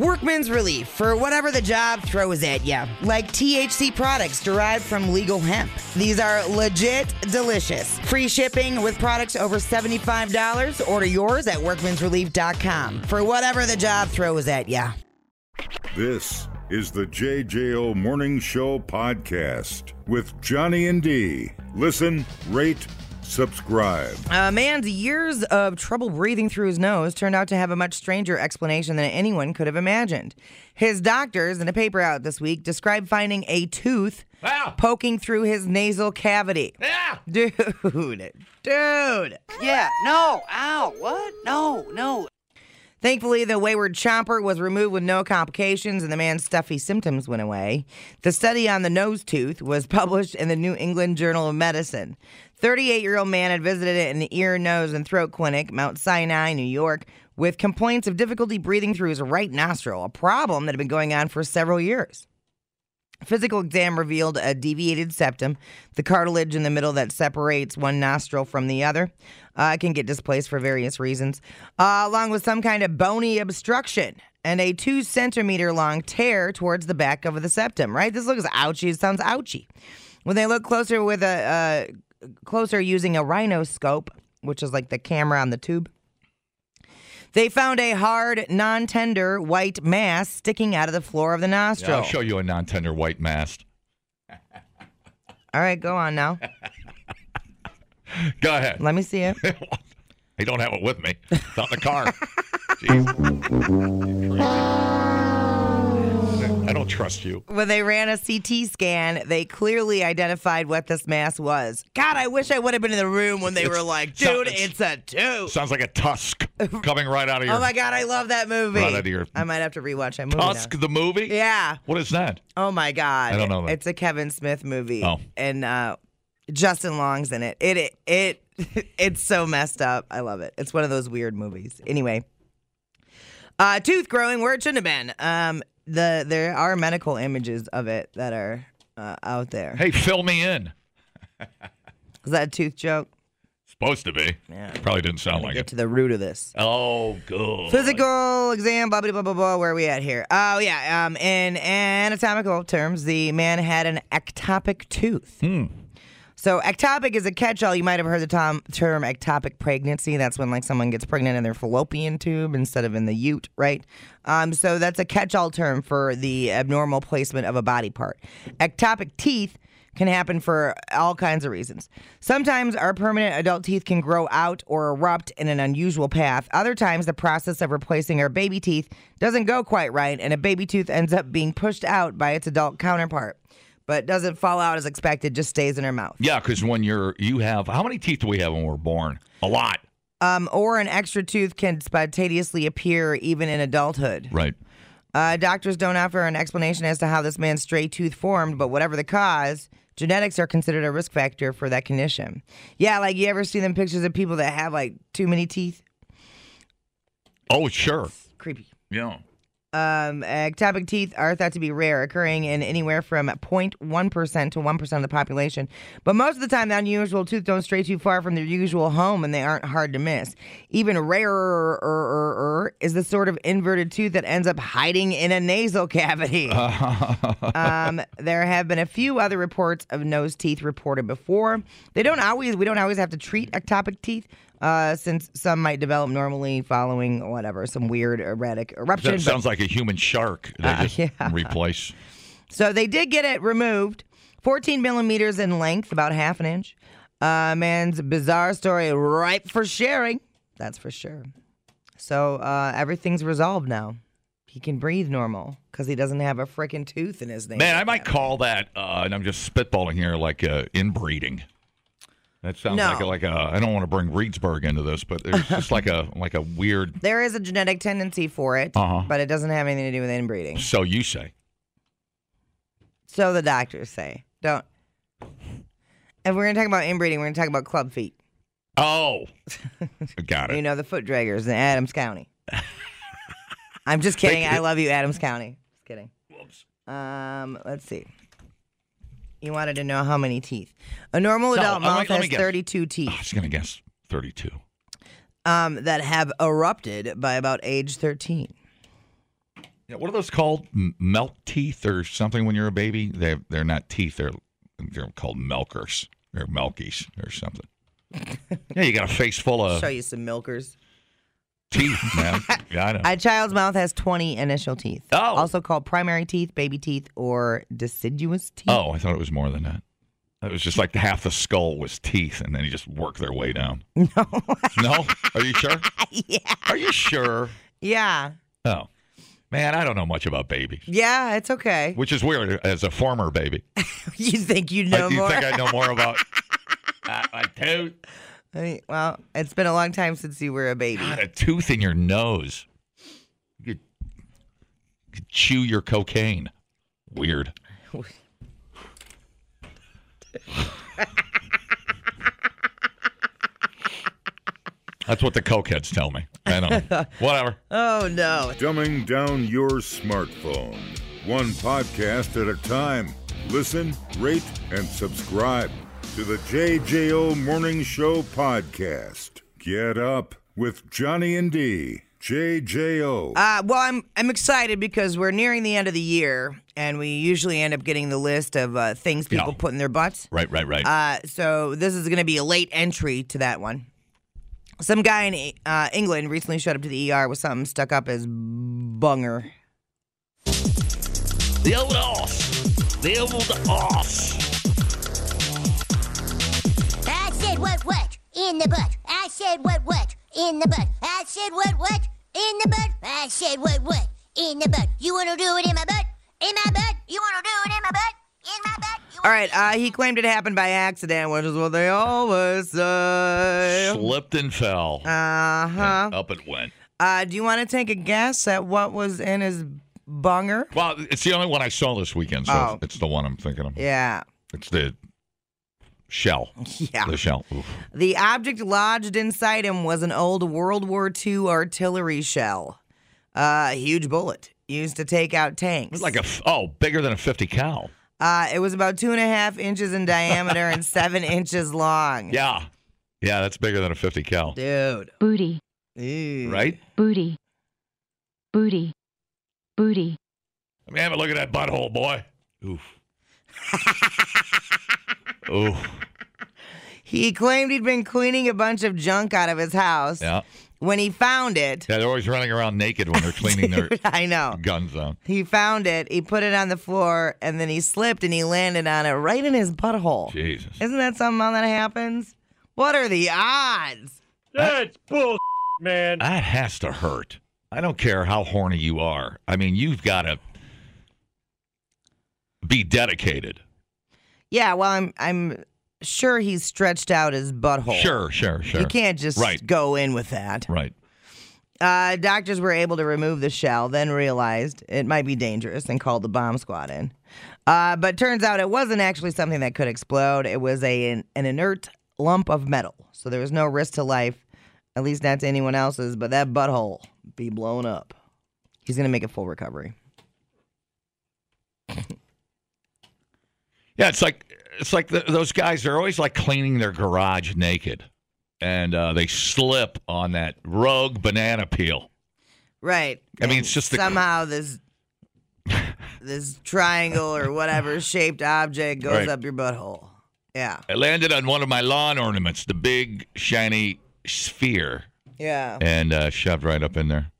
Workman's Relief for whatever the job throws at you, like THC products derived from legal hemp. These are legit delicious. Free shipping with products over $75. Order yours at workmansrelief.com for whatever the job throws at you. This is the JJO Morning Show podcast with Johnny and D. Listen, rate, subscribe. A man's years of trouble breathing through his nose turned out to have a much stranger explanation than anyone could have imagined. His doctors, in a paper out this week, described finding a tooth Ow. poking through his nasal cavity. Yeah. Dude, dude. Yeah, no, ow, what? No, no. Thankfully, the wayward chomper was removed with no complications and the man's stuffy symptoms went away. The study on the nose tooth was published in the New England Journal of Medicine. 38 year old man had visited an ear, nose, and throat clinic, Mount Sinai, New York, with complaints of difficulty breathing through his right nostril, a problem that had been going on for several years. Physical exam revealed a deviated septum, the cartilage in the middle that separates one nostril from the other. Uh, it can get displaced for various reasons, uh, along with some kind of bony obstruction and a two centimeter long tear towards the back of the septum. Right? This looks ouchy. It sounds ouchy. When they look closer with a uh, closer using a rhinoscope, which is like the camera on the tube, they found a hard, non-tender white mass sticking out of the floor of the Yeah, nostril. I'll show you a non-tender white mast. All right, go on now. Go ahead. Let me see it. I don't have it with me. It's out in the car. I don't trust you. when they ran a CT scan, they clearly identified what this mass was. God, I wish I would have been in the room when they It's- were like, dude, it's- it's a tooth. Sounds like a tusk coming right out of your Oh my God, I love that movie. Right out of your- I might have to rewatch that movie. tusk. now. The movie. Yeah. What is that? Oh my God. I don't know that. It's a Kevin Smith movie. Oh. And uh, Justin Long's in it. It it, it it's so messed up. I love it. It's one of those weird movies. Anyway. Uh, tooth growing where it shouldn't have been. Um, the there are medical images of it that are uh, out there. Hey, fill me in. Is that a tooth joke? Supposed to be. Yeah. Probably didn't sound like Get it. to the root of this. Oh, good. Physical exam, blah, blah, blah, blah, blah. Where are we at here? Oh, yeah. Um, in anatomical terms, the man had an ectopic tooth. Hmm. So, ectopic is a catch all. You might have heard the tom- term ectopic pregnancy. That's when, like, someone gets pregnant in their fallopian tube instead of in the ute, right? Um, so, that's a catch all term for the abnormal placement of a body part. Ectopic teeth can happen for all kinds of reasons. Sometimes our permanent adult teeth can grow out or erupt in an unusual path. Other times, the process of replacing our baby teeth doesn't go quite right, and a baby tooth ends up being pushed out by its adult counterpart, but doesn't fall out as expected, just stays in her mouth. Yeah, because when you're you have how many teeth do we have when we're born? A lot. Um, or an extra tooth can spontaneously appear even in adulthood. Right. Uh, doctors don't offer an explanation as to how this man's stray tooth formed, but whatever the cause, genetics are considered a risk factor for that condition. Yeah, like you ever see them pictures of people that have like too many teeth? Oh, sure. Creepy. Yeah. Um, ectopic teeth are thought to be rare, occurring in anywhere from 0.1% to 1% of the population. But most of the time, the unusual tooth don't stray too far from their usual home and they aren't hard to miss. Even rarer is the sort of inverted tooth that ends up hiding in a nasal cavity. um, there have been a few other reports of nose teeth reported before. They don't always, we don't always have to treat ectopic teeth. Uh, since some might develop normally following whatever, some weird erratic eruption. That sounds like a human shark. They Uh, just yeah. replace. So they did get it removed, 14 millimeters in length, about half an inch. Uh, man's bizarre story, ripe for sharing. That's for sure. So uh, everything's resolved now. He can breathe normal because he doesn't have a freaking tooth in his name. Man, I might call that, uh, and I'm just spitballing here, like uh, inbreeding. That sounds No. like a, like a. I don't want to bring Reedsburg into this, but it's just like a like a weird. There is a genetic tendency for it, Uh-huh. but it doesn't have anything to do with inbreeding. So you say? So the doctors say. Don't. If we're going to talk about inbreeding, we're going to talk about club feet. Oh, got it. You know, the foot draggers in Adams County. I'm just kidding. I love you, Adams County. Just kidding. Um, let's see. You wanted to know how many teeth. A normal No, adult mouth let me has guess. 32 I teeth was gonna guess thirty-two. um, that have erupted by about age 13. Yeah, what are those called? M- Milk teeth or something when you're a baby? They they're not teeth. They're they're called milkers. They're milkies or something. yeah, you got a face full of Show you some milkers. Teeth, man. Yeah, I know. A child's mouth has 20 initial teeth. Oh. Also called primary teeth, baby teeth, or deciduous teeth. oh, I thought it was more than that. It was just like half the skull was teeth, and then you just work their way down. No. No, are you sure? yeah. Are you sure? Yeah. Oh, man, I don't know much about babies, Yeah, it's okay. which is weird as a former baby. You think you know do you more? think I know more about uh, a tooth? I mean, well, it's been a long time since you were a baby. God, a tooth in your nose. You could, you could chew your cocaine. Weird. That's what the cokeheads tell me. I don't know. Whatever. Oh, no. Dumbing down your smartphone. One podcast at a time. Listen, rate, and subscribe to the JJO Morning Show podcast. Get up with Johnny and D. JJO. Uh, well, I'm I'm excited because we're nearing the end of the year, and we usually end up getting the list of uh, things people Yeah. put in their butts. Right, right, right. Uh, so this is going to be a late entry to that one. Some guy in uh, England recently showed up to the ER with something stuck up his bunger. the old ass. The old ass. What what in the butt. I said what what in the butt. I said what what in the butt. I said what what in the butt. You wanna do it in my butt? In my butt? You wanna do it in my butt? In my butt? You All wanna right, uh, he claimed it happened by accident, which is what they always say. Slipped and fell. Uh huh. Up it went. Uh, do you want to take a guess at what was in his bunger? Well, it's the only one I saw this weekend, so Oh. it's the one I'm thinking of. Yeah. It's the shell. Yeah. The shell. Oof. The object lodged inside him was an old World War II artillery shell. Uh, a huge bullet used to take out tanks. It was like a f- oh, bigger than a 50 cal. uh, it was about two and a half inches in diameter and seven inches long. Yeah, yeah, that's bigger than a 50 cal, Dude. booty, Ew. right? booty, booty, booty, Let me have a look at that butthole, boy. Oof. Oof. He claimed he'd been cleaning a bunch of junk out of his house. Yeah. When he found it, Yeah, they're always running around naked when they're cleaning their I know. guns out. He found it, he put it on the floor, and then he slipped and he landed on it right in his butthole. Jesus. Isn't that something that happens? What are the odds? That's bull, man. That has to hurt. I don't care how horny you are. I mean, you've got to be dedicated. Yeah, well, I'm I'm sure he's stretched out his butthole. Sure, sure, sure. You can't just Right. go in with that. Right. Uh, doctors were able to remove the shell, then realized it might be dangerous and called the bomb squad in. Uh, but turns out it wasn't actually something that could explode. It was a an, an inert lump of metal, so there was no risk to life, at least not to anyone else's. But that butthole be blown up. He's gonna make a full recovery. Yeah, it's like it's like the, those guys. They're always like cleaning their garage naked, and uh, they slip on that rogue banana peel. Right. I mean, it's just the- somehow this this triangle or whatever shaped object goes Right. up your butthole. Yeah. I landed on one of my lawn ornaments, the big shiny sphere, Yeah. and uh, shoved right up in there.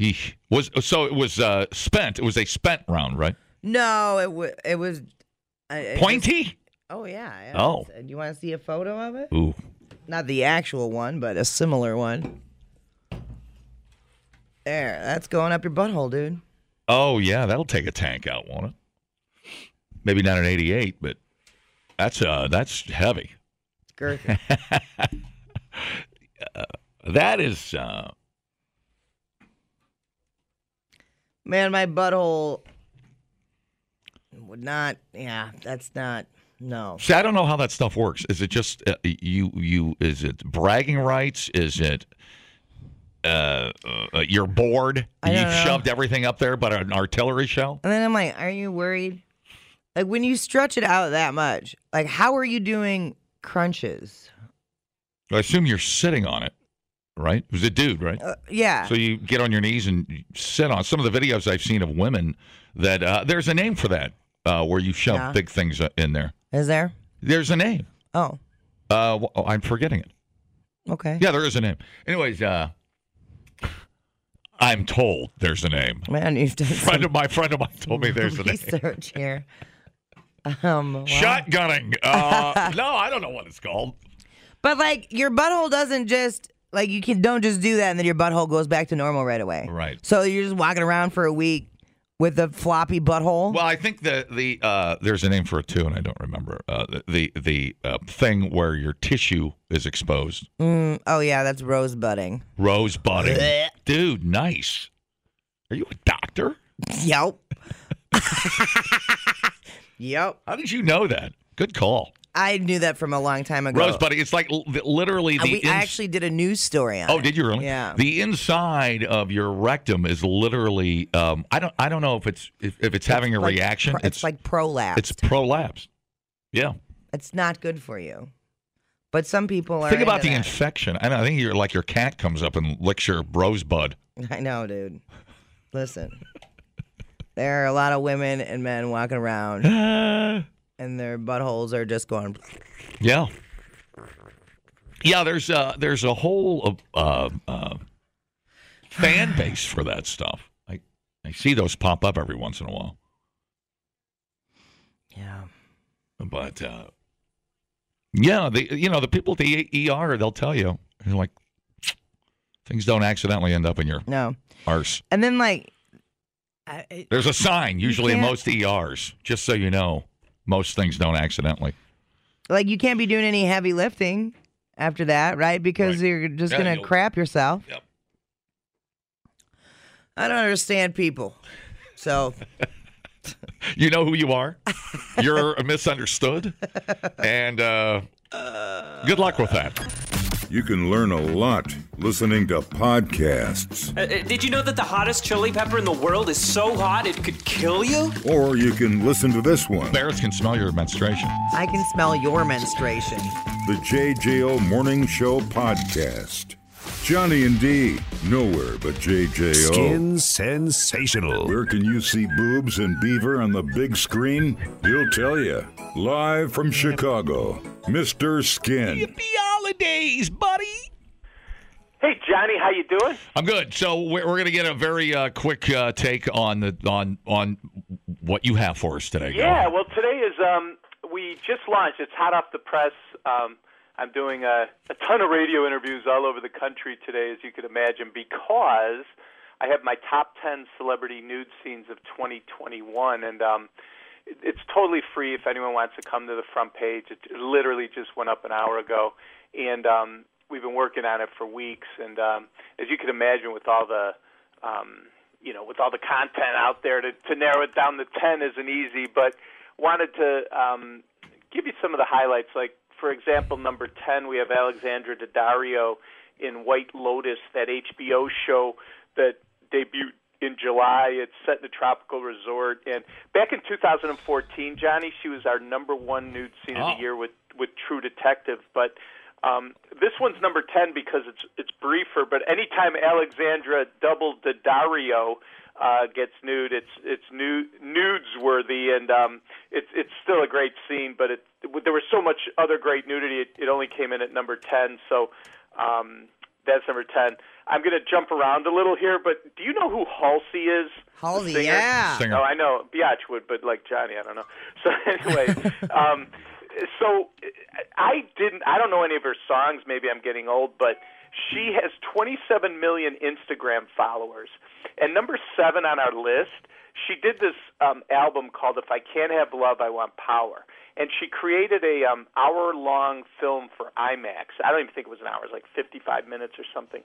Eesh. Was so it was uh, spent. It was a spent round, right? No, it was it was I- Pointy. Oh yeah. Oh. Do you want to see a photo of it? Ooh. Not the actual one, but a similar one. There, that's going up your butthole, dude. Oh yeah, that'll take a tank out, won't it? Maybe not an '88, but that's uh that's heavy. It's girthy. That is uh Man, my butthole not. Yeah, that's not. No. See, I don't know how that stuff works. Is it just uh, you? You is it bragging rights? Is it uh, uh you're bored? You've know. shoved everything up there, but an artillery shell. And then I'm like, are you worried? Like when you stretch it out that much, like how are you doing crunches? I assume you're sitting on it, right? It was a dude, right? Yeah. So you get on your knees and sit on. Some of the videos I've seen of women that uh, there's a name for that uh, where you shove Yeah. big things uh, in there. Is there? There's a name. Oh, Uh, wh- oh, I'm forgetting it. okay. Yeah, there is a name. Anyways, uh, I'm told there's a name. Man, you've done Friend of my friend of mine told me there's a name. research here. Um, wow. Shotgunning. Uh, no, I don't know what it's called. But like your butthole doesn't just like you can don't just do that and then your butthole goes back to normal right away. Right. So you're just walking around for a week with a floppy butthole. Well, I think the the uh, there's a name for it too, and I don't remember uh, the the, the uh, thing where your tissue is exposed. Mm, oh yeah, that's rosebudding. Rosebudding, Blech. dude. Nice. Are you a doctor? Yep. yep. How did you know that? Good call. I knew that from a long time ago. Rosebudding. It's like l- literally Uh, the. we ins- I actually did a news story on Oh, it. did you really? Yeah. The inside of your rectum is literally. Um, I don't. I don't know if it's if, if it's having a Like reaction. pro- it's, like prolapse. it's prolapsed. Yeah. it's not good for you. But some people are. Think about the that. infection. I, know, I think you're like your cat comes up and licks your rosebud. I know, dude. Listen, there are a lot of women and men walking around, and their buttholes are just going. Yeah. Yeah, there's uh there's a whole uh, uh, fan base for that stuff. I I see those pop up every once in a while. Yeah. But uh yeah, the you know, the people at the ER they'll tell you they're like things don't accidentally end up in your No. arse. And then like, I, it- There's a sign usually in most ERs, just so you know. Most things don't accidentally. like you can't be doing any heavy lifting after that, right? Because Right. you're just Yeah, gonna you'll- crap yourself. Yep. I don't understand people. So You know who you are. You're misunderstood, and uh, good luck with that. You can learn a lot listening to podcasts, Uh, uh, did you know that the hottest chili pepper in the world is so hot it could kill you? or you can listen to this one Bears can smell your menstruation. I can smell your menstruation. the JJO Morning Show podcast. Johnny and D, nowhere but JJO. Skin sensational. Where can you see boobs and beaver on the big screen? He'll tell you. Live from Chicago, Mr. Skin. Happy holidays, buddy. Hey, Johnny, how you doing? I'm good. So we're, we're going to get a very uh, quick uh, take on the on on what you have for us today. Yeah, well, today is um, we just launched. It's hot off the press. Um, I'm doing a, a ton of radio interviews all over the country today, as you could imagine, because I have my top 10 celebrity nude scenes of 2021, and um, it, it's totally free if anyone wants to come to the front page. It, it literally just went up an hour ago, and um, we've been working on it for weeks. And um, as you can imagine, with all the um, you know, with all the content out there, to, to narrow it down to 10 isn't easy, but wanted to um, give you some of the highlights. Like, for example, number 10, we have Alexandra Daddario in White Lotus, that HBO show that debuted in July. It's set in a tropical resort. And back in 2014, Johnny, she was our number one nude scene of Oh. the year with, with True Detective. But um, this one's number 10 because it's it's briefer, but anytime Alexandra double Daddario uh, gets nude, it's it's nu- nudes worthy, and um, it's it's still a great scene. But it, there was so much other great nudity, it, it only came in at number 10. So um, that's number 10. I'm going to jump around a little here, but do you know who Halsey is? Halsey, singer? yeah. Singer. Oh, I know Biatch would, but like Johnny, I don't know. So anyway, um, so I didn't. I don't know any of her songs. Maybe I'm getting old, but she has 27 million Instagram followers. And number seven on our list, she did this um, album called "If I Can't Have Love, I Want Power." And she created a um, hour-long film for IMAX. I don't even think it was an hour; it was like 55 minutes or something.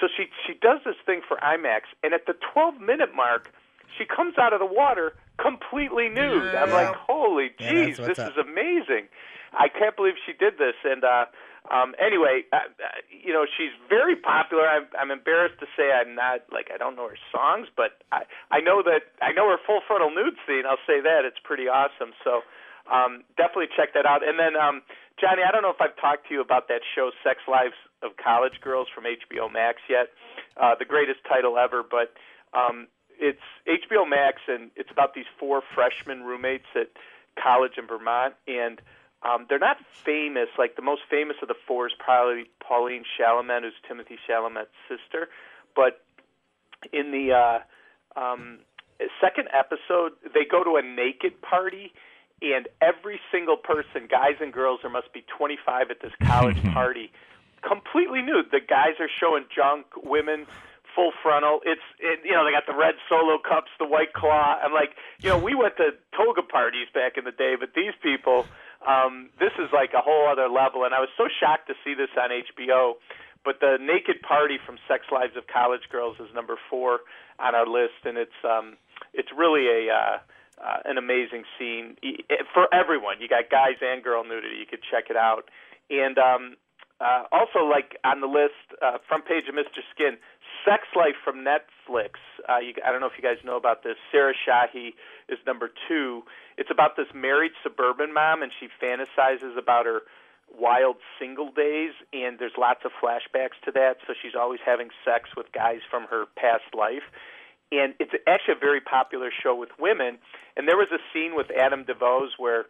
So she she does this thing for IMAX, and at the 12-minute mark, she comes out of the water completely nude. I'm like, holy Yeah, jeez, what's this up. is amazing. I can't believe she did this. And uh, um, anyway, uh, uh, you know, she's very popular. I'm, I'm embarrassed to say I'm not like I don't know her songs, but I I know that I know her full frontal nude scene. I'll say that it's pretty awesome. So um, definitely check that out. And then um, Johnny, I don't know if I've talked to you about that show, Sex Lives of College Girls from HBO Max yet. Uh, the greatest title ever, but um, it's HBO Max, and it's about these four freshman roommates at college in Vermont, and um, they're not famous. Like the most famous of the four is probably Pauline Chalamet, who's Timothée Chalamet's sister. But in the uh, um, second episode, they go to a naked party, and every single person, guys and girls, there must be 25 at this college party, completely nude. The guys are showing junk, women full frontal. It's it, you know they got the red solo cups, the white claw. I'm like, you know, we went to toga parties back in the day, but these people, um, this is like a whole other level. And I was so shocked to see this on HBO. But the naked party from Sex Lives of College Girls is number four on our list, and it's um, it's really a uh, uh, an amazing scene for everyone. You got guys and girl nudity. You could check it out, and um, uh, also like on the list, uh, front page of Mr. Skin, Sex Life from Netflix. Uh, you, I don't know if you guys know about this. Sarah Shahi is number two. It's about this married suburban mom, and she fantasizes about her wild single days, and there's lots of flashbacks to that. So she's always having sex with guys from her past life. And it's actually a very popular show with women. And there was a scene with Adam Demos where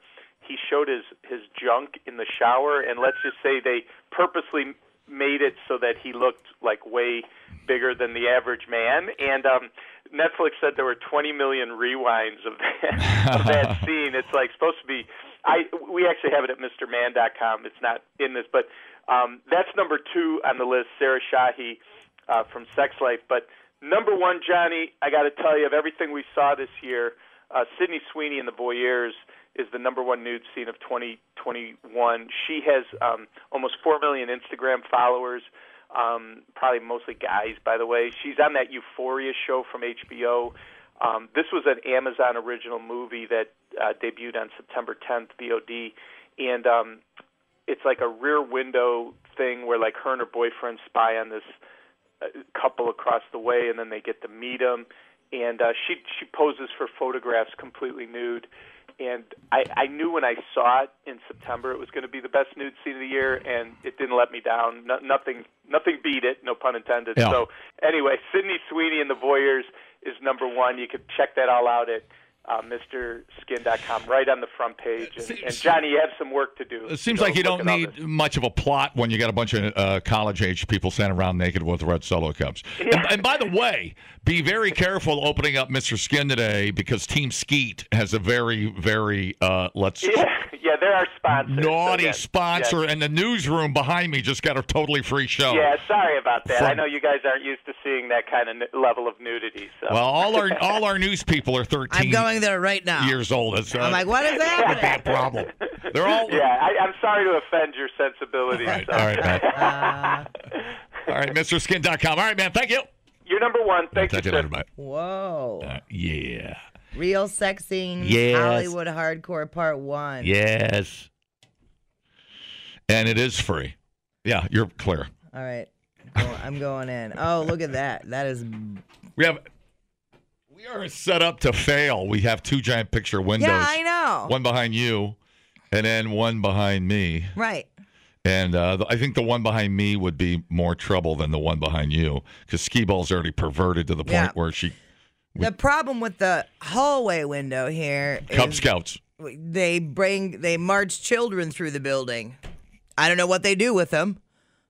he showed his his junk in the shower, and let's just say they purposely made it so that he looked like way bigger than the average man. And um, Netflix said there were 20 million rewinds of that, of that scene. It's like supposed to be. I we actually have it at MrMan.com. It's not in this, but um, that's number two on the list. Sarah Shahi uh, from Sex Life, but number one, Johnny. I got to tell you, of everything we saw this year, uh, Sydney Sweeney in The Voyeurs is the number one nude scene of 2021. She has um, almost four million Instagram followers. Um, probably mostly guys, by the way. She's on that Euphoria show from HBO. Um, this was an Amazon original movie that uh, debuted on September 10th, VOD, and um, it's like a rear window thing where like her and her boyfriend spy on this couple across the way, and then they get to meet him. And uh, she she poses for photographs completely nude, and I, I knew when I saw it in September it was going to be the best nude scene of the year, and it didn't let me down. No, nothing nothing beat it, no pun intended. Yeah. So anyway, Sydney Sweeney and the Voyeurs is number one. You can check that all out at uh, MrSkin.com, right on the front page. And, and Johnny, you have some work to do. It seems So like you don't need much of a plot when you got a bunch of uh, college age people standing around naked with red solo cups. And, and by the way, be very careful opening up Mr. Skin today because Team Skeet has a very, very uh, let's Yeah, yeah, they're our sponsor. so naughty yes, sponsor, yes. and the newsroom behind me just got a totally free show. Yeah, sorry about that. I know you guys aren't used to seeing that kind of n- level of nudity. So. Well, all our all our news people are 13 I'm going there right now. years old. It's, uh, I'm like, what is happening? bad problem. They're all yeah, I, I'm sorry to offend your sensibilities. All right, so. all right, man. Uh, All right, MrSkin.com. All right, man. Thank you. You're number one. Thank you, Talk to you sir. later. Bye. whoa. Uh, yeah. Real sex scenes. Yes. Hollywood Hardcore Part 1. Yes. And it is free. Yeah, you're clear. All right. Go- I'm going in. Oh, look at that. That is. We have we are set up to fail. We have two giant picture windows. Yeah, I know. One behind you, and then one behind me. Right. And uh, I think the one behind me would be more trouble than the one behind you because Ski Ball's already perverted to the point Yeah. where she The problem with the hallway window here Cub Scouts. they bring they march children through the building. I don't know what they do with them,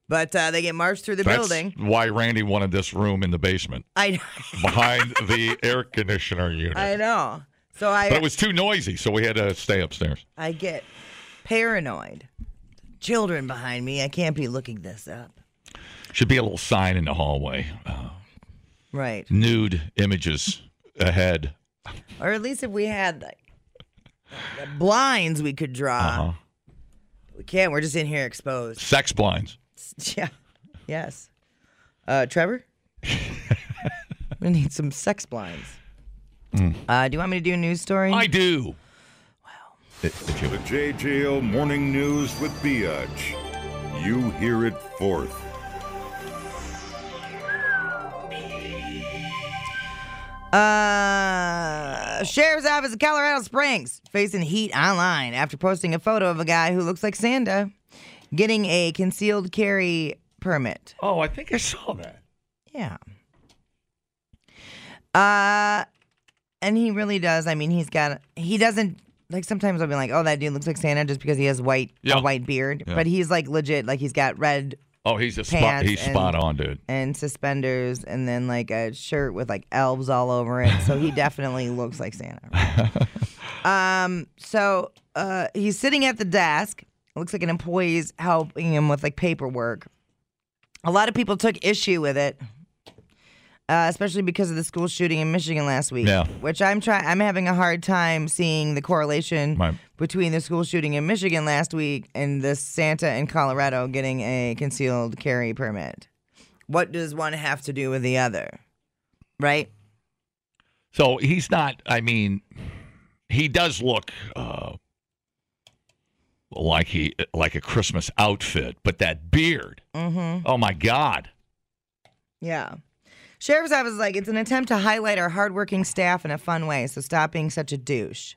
but uh, they get marched through the That's building. why Randy wanted this room in the basement I know. behind the air conditioner unit. I know. So I but it was too noisy, so we had to stay upstairs. I get paranoid. Children behind me. I can't be looking this up. Should be a little sign in the hallway. Uh, Right. nude images ahead. Or at least if we had like blinds we could draw. Uh-huh. We can't. We're just in here exposed. Sex blinds. Yeah. Yes. Uh, Trevor? we need some sex blinds. Uh, do you want me to do a news story? I do. Wow. The JJO Morning News with Biatch. You hear it fourth. Uh, Sheriff's Office of Colorado Springs facing heat online after posting a photo of a guy who looks like Santa getting a concealed carry permit. Oh, I think I saw that. Yeah. Uh, and he really does. I mean, he's got. He doesn't like. Sometimes I'll be like, "Oh, that dude looks like Santa," just because he has white Yeah. a white beard. Yeah. But he's like legit. Like he's got red Oh, he's a spot. He's and- spot on, dude. and suspenders, and then like a shirt with like elves all over it. So he definitely looks like Santa. um. So uh, he's sitting at the desk. It looks like an employee's helping him with like paperwork. A lot of people took issue with it, uh, especially because of the school shooting in Michigan last week. Yeah. Which I'm trying. I'm having a hard time seeing the correlation Right. between the school shooting in Michigan last week and the Santa in Colorado getting a concealed carry permit. What does one have to do with the other? Right? So he's not. I mean, he does look uh, like he like a Christmas outfit, but that beard. Mm-hmm. Oh my God! Yeah. Sheriff's office is like, it's an attempt to highlight our hardworking staff in a fun way, so stop being such a douche,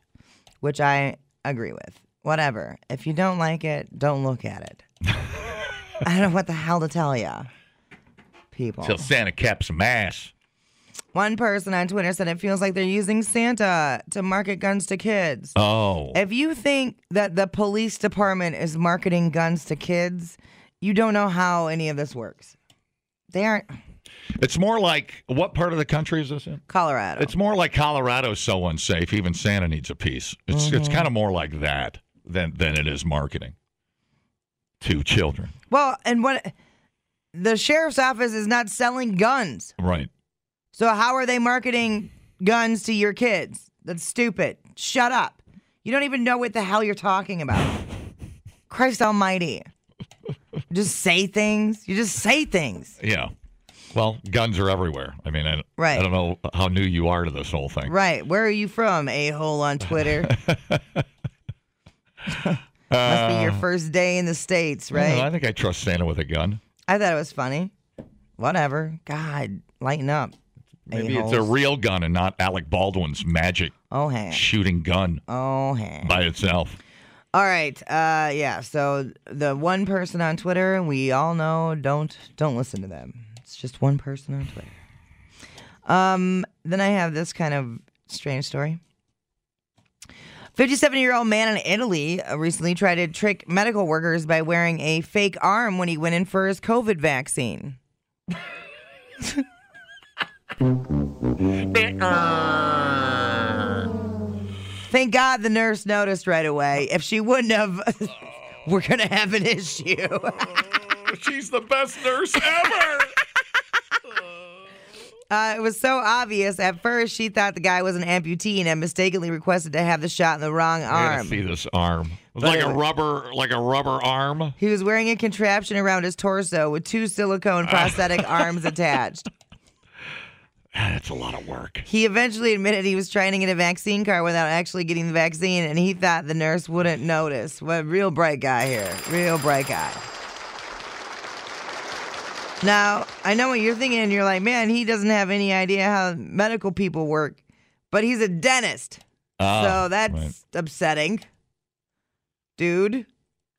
which I agree with. Whatever. If you don't like it, don't look at it. I don't know what the hell to tell ya. People. Till Santa caps some ass. One person on Twitter said it feels like they're using Santa to market guns to kids. Oh, If you think that the police department is marketing guns to kids, you don't know how any of this works. They aren't it's more like what part of the country is this in? Colorado. It's more like Colorado's so unsafe. Even Santa needs a piece. It's Mm-hmm. it's kind of more like that than than it is marketing to children. well, and what the sheriff's office is not selling guns. Right. So how are they marketing guns to your kids? That's stupid. Shut up. You don't even know what the hell you're talking about. Christ almighty. Just say things. You just say things. Yeah. Well, guns are everywhere. I mean, I, Right. I don't know how new you are to this whole thing. Right. Where are you from, a hole on Twitter? Must be your first day in the States, I know, I think I trust Santa with a gun. I thought it was funny. Whatever. God, lighten up. Maybe it's a real gun and not Alec Baldwin's magic Oh, hey. shooting gun Oh, hey. by itself. All right. Uh, yeah. So the one person on Twitter, we all know, don't don't listen to them. It's just one person on Twitter. Um. Then I have this kind of strange story. 57 year old man in Italy uh, recently tried to trick medical workers by wearing a fake arm when he went in for his COVID vaccine. Thank God the nurse noticed right away. If she wouldn't have, we're going to have an issue. She's the best nurse ever. Uh, it was so obvious. At first, she thought the guy was an amputee and had mistakenly requested to have the shot in the wrong I arm. see this arm. It was like a rubber, like a rubber arm. He was wearing a contraption around his torso with two silicone prosthetic arms attached. That's a lot of work. He eventually admitted he was trying to get a vaccine card without actually getting the vaccine, and he thought the nurse wouldn't notice. What a real bright guy here. Real bright guy. Now, I know what you're thinking, and you're like, man, he doesn't have any idea how medical people work, but he's a dentist. Ah, so that's right. upsetting. Dude,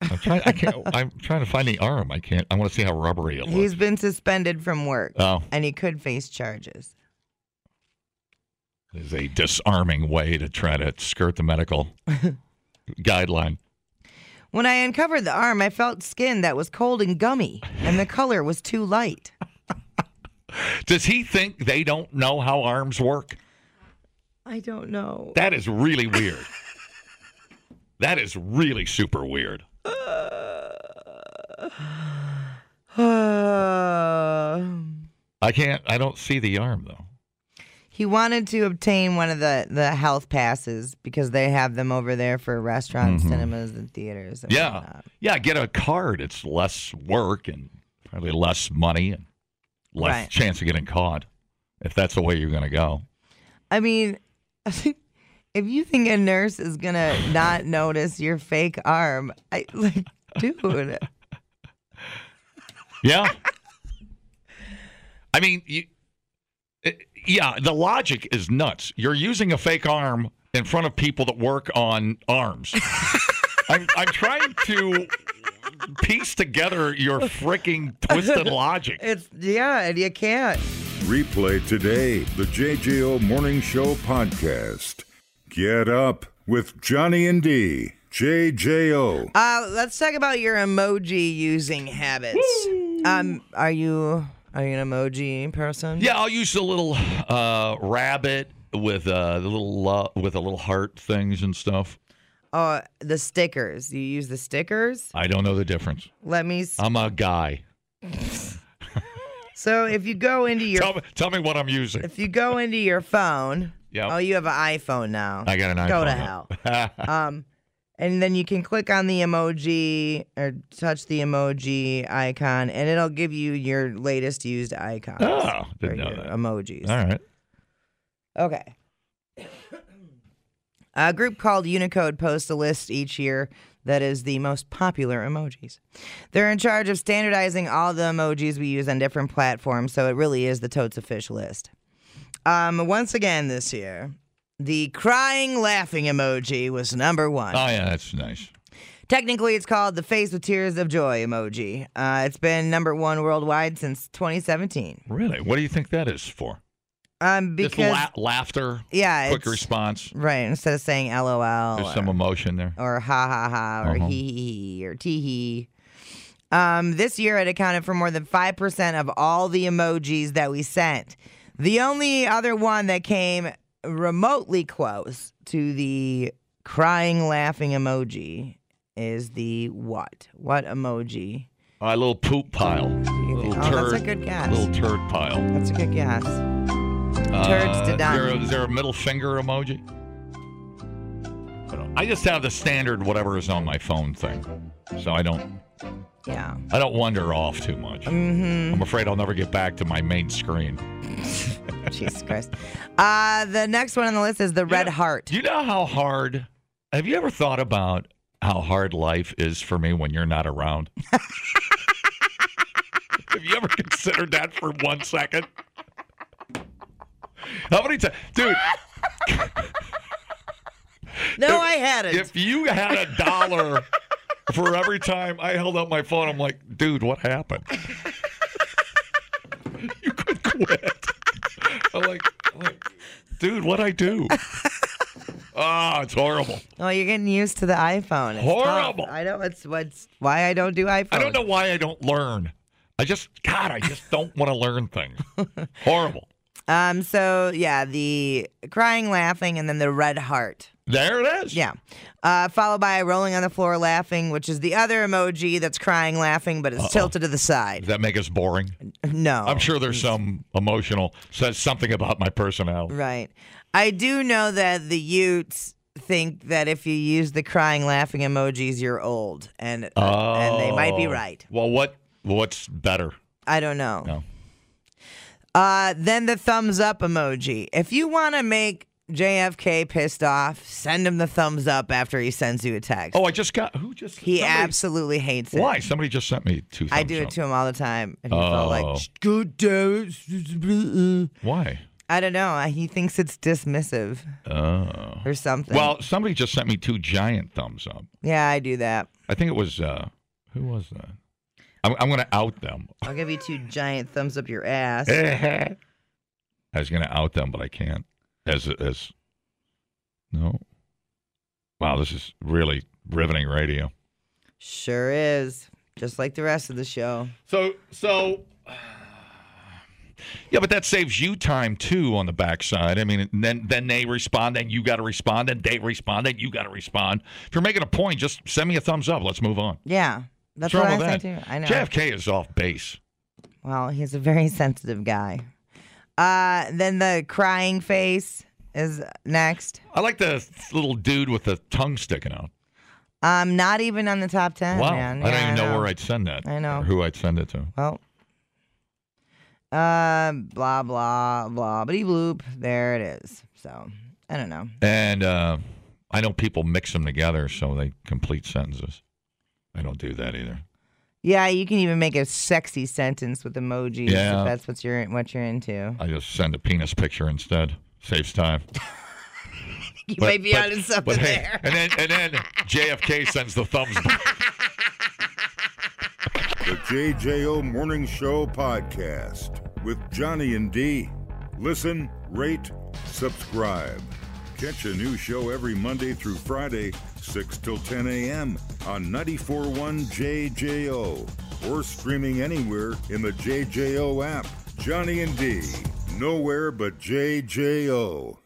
I'm trying. I can't. I'm trying to find the arm. I can't. I want to see how rubbery it looks. he's been suspended from work, oh, and he could face charges. It is a disarming way to try to skirt the medical guideline. When I uncovered the arm, I felt skin that was cold and gummy, and the color was too light. Does he think they don't know how arms work? I don't know. That is really weird. that is really super weird. I can't. I don't see the arm though. He wanted to obtain one of the, the health passes because they have them over there for restaurants, cinemas, and theaters. And Mm-hmm. Yeah, whatnot. yeah. Get a card. It's less work and probably less money and less Right. chance of getting caught. If that's the way you're going to go. I mean, if you think a nurse is gonna not notice your fake arm, I like, dude. Yeah. I mean, you, yeah, the logic is nuts. You're using a fake arm in front of people that work on arms. I'm, I'm trying to piece together your freaking twisted logic. It's yeah, and you can't. Replay today the JJO Morning Show podcast. Get up with Johnny and D. JJO. Uh, let's talk about your emoji using habits. Um, are you are you an emoji person? Yeah, I'll use the little uh, rabbit with uh, the little uh, with the little heart things and stuff. Oh, the stickers. You use the stickers. I don't know the difference. Let me. s- I'm a guy. So if you go into your Tell me, tell me what I'm using. if you go into your phone. Yep. Oh, you have an iPhone now. I got an iPhone. Go to now. hell. um, and then you can click on the emoji or touch the emoji icon, and it'll give you your latest used icons. Oh, didn't know that. Emojis. All right. Okay. A group called Unicode posts a list each year that is the most popular emojis. They're in charge of standardizing all the emojis we use on different platforms, so it really is the totes official list. Um, once again this year, the crying laughing emoji was number one. Oh yeah, that's nice. Technically, it's called the face with tears of joy emoji. Uh, it's been number one worldwide since 2017. Really? What do you think that is for? Um, Just because la- laughter. yeah, Quick response. right instead of saying LOL. There's or- some emotion there. or ha ha ha or Uh-huh. hee hee hee or tee hee. Um, this year, it accounted for more than 5% of all the emojis that we sent. The only other one that came remotely close to the crying, laughing emoji is the what? What emoji? A little poop pile. Little? Oh, turd. that's a good guess. Little turd pile. That's a good guess. Uh, Turds to Is there, done. is there a middle finger emoji? I, I just have the standard whatever is on my phone thing, so I don't Yeah. I don't wander off too much. Mm-hmm. I'm afraid I'll never get back to my main screen. Jesus Christ. Uh, the next one on the list is the red heart. Do you know how hard? Have you ever thought about how hard life is for me when you're not around? have you ever considered that for one second? How many times, dude? No, I hadn't. If you had a dollar for every time I held up my phone, I'm like, dude, what happened? you could quit. I'm like, I'm like dude, what I do? Ah, it's horrible. Oh, you're getting used to the iPhone. It's Horrible. tough. I know it's what's why I don't do iPhone. I don't know why I don't learn. I just, God, I just don't want to learn things. Horrible. Um. So yeah, the crying, laughing, and then the red heart. There it is. Yeah. Uh, followed by rolling on the floor, laughing, which is the other emoji that's crying, laughing, but it's tilted to the side. Does that make us boring? No. I'm sure there's some emotional, says something about my personality. Right. I do know that the Utes think that if you use the crying, laughing emojis, you're old, and Oh. and they might be right. Well, what what's better? I don't know. No. Uh, then the thumbs up emoji. If you want to make JFK pissed off, send him the thumbs up after he sends you a text. Oh, I just got who just he somebody- absolutely hates it. Why? Somebody just sent me two. I do it up. to him all the time, and he felt Oh. like, "Good damn. Why? I don't know. He thinks it's dismissive Oh. or something. Well, somebody just sent me two giant thumbs up. yeah, I do that. I think it was uh who was that? I'm, I'm going to out them. I'll give you two giant thumbs up your ass. I was going to out them, but I can't. As as no. Wow, this is really riveting radio. Sure is. Just like the rest of the show. So so. Yeah, but that saves you time too on the backside. I mean, then then they respond, and you got to respond, and they respond, and you got to respond. If you're making a point, just send me a thumbs up. Let's move on. Yeah, that's What's what I say that? too. I know. JFK is off base. Well, he's a very sensitive guy. Uh, then the crying face is next. I like the little dude with the tongue sticking out. Um, not even on the top ten. wow, man. I don't Yeah, even know, know where I'd send that. I know. or who I'd send it to. Well, uh, blah blah blah, bitty bloop. There it is. So I don't know. And uh, I know people mix them together so they complete sentences. I don't do that either. Yeah, you can even make a sexy sentence with emojis Yeah. if that's what you're what you're into. I just send a penis picture instead. Saves time. You But- might be but- onto something but hey, there. And then and then JFK sends the thumbs. back. JJO Morning Show podcast with Johnny and D. Listen, rate, subscribe. Catch a new show every Monday through Friday, 6 till 10 a.m. on 94.1 JJO or streaming anywhere in the JJO app. Johnny and D, nowhere but JJO.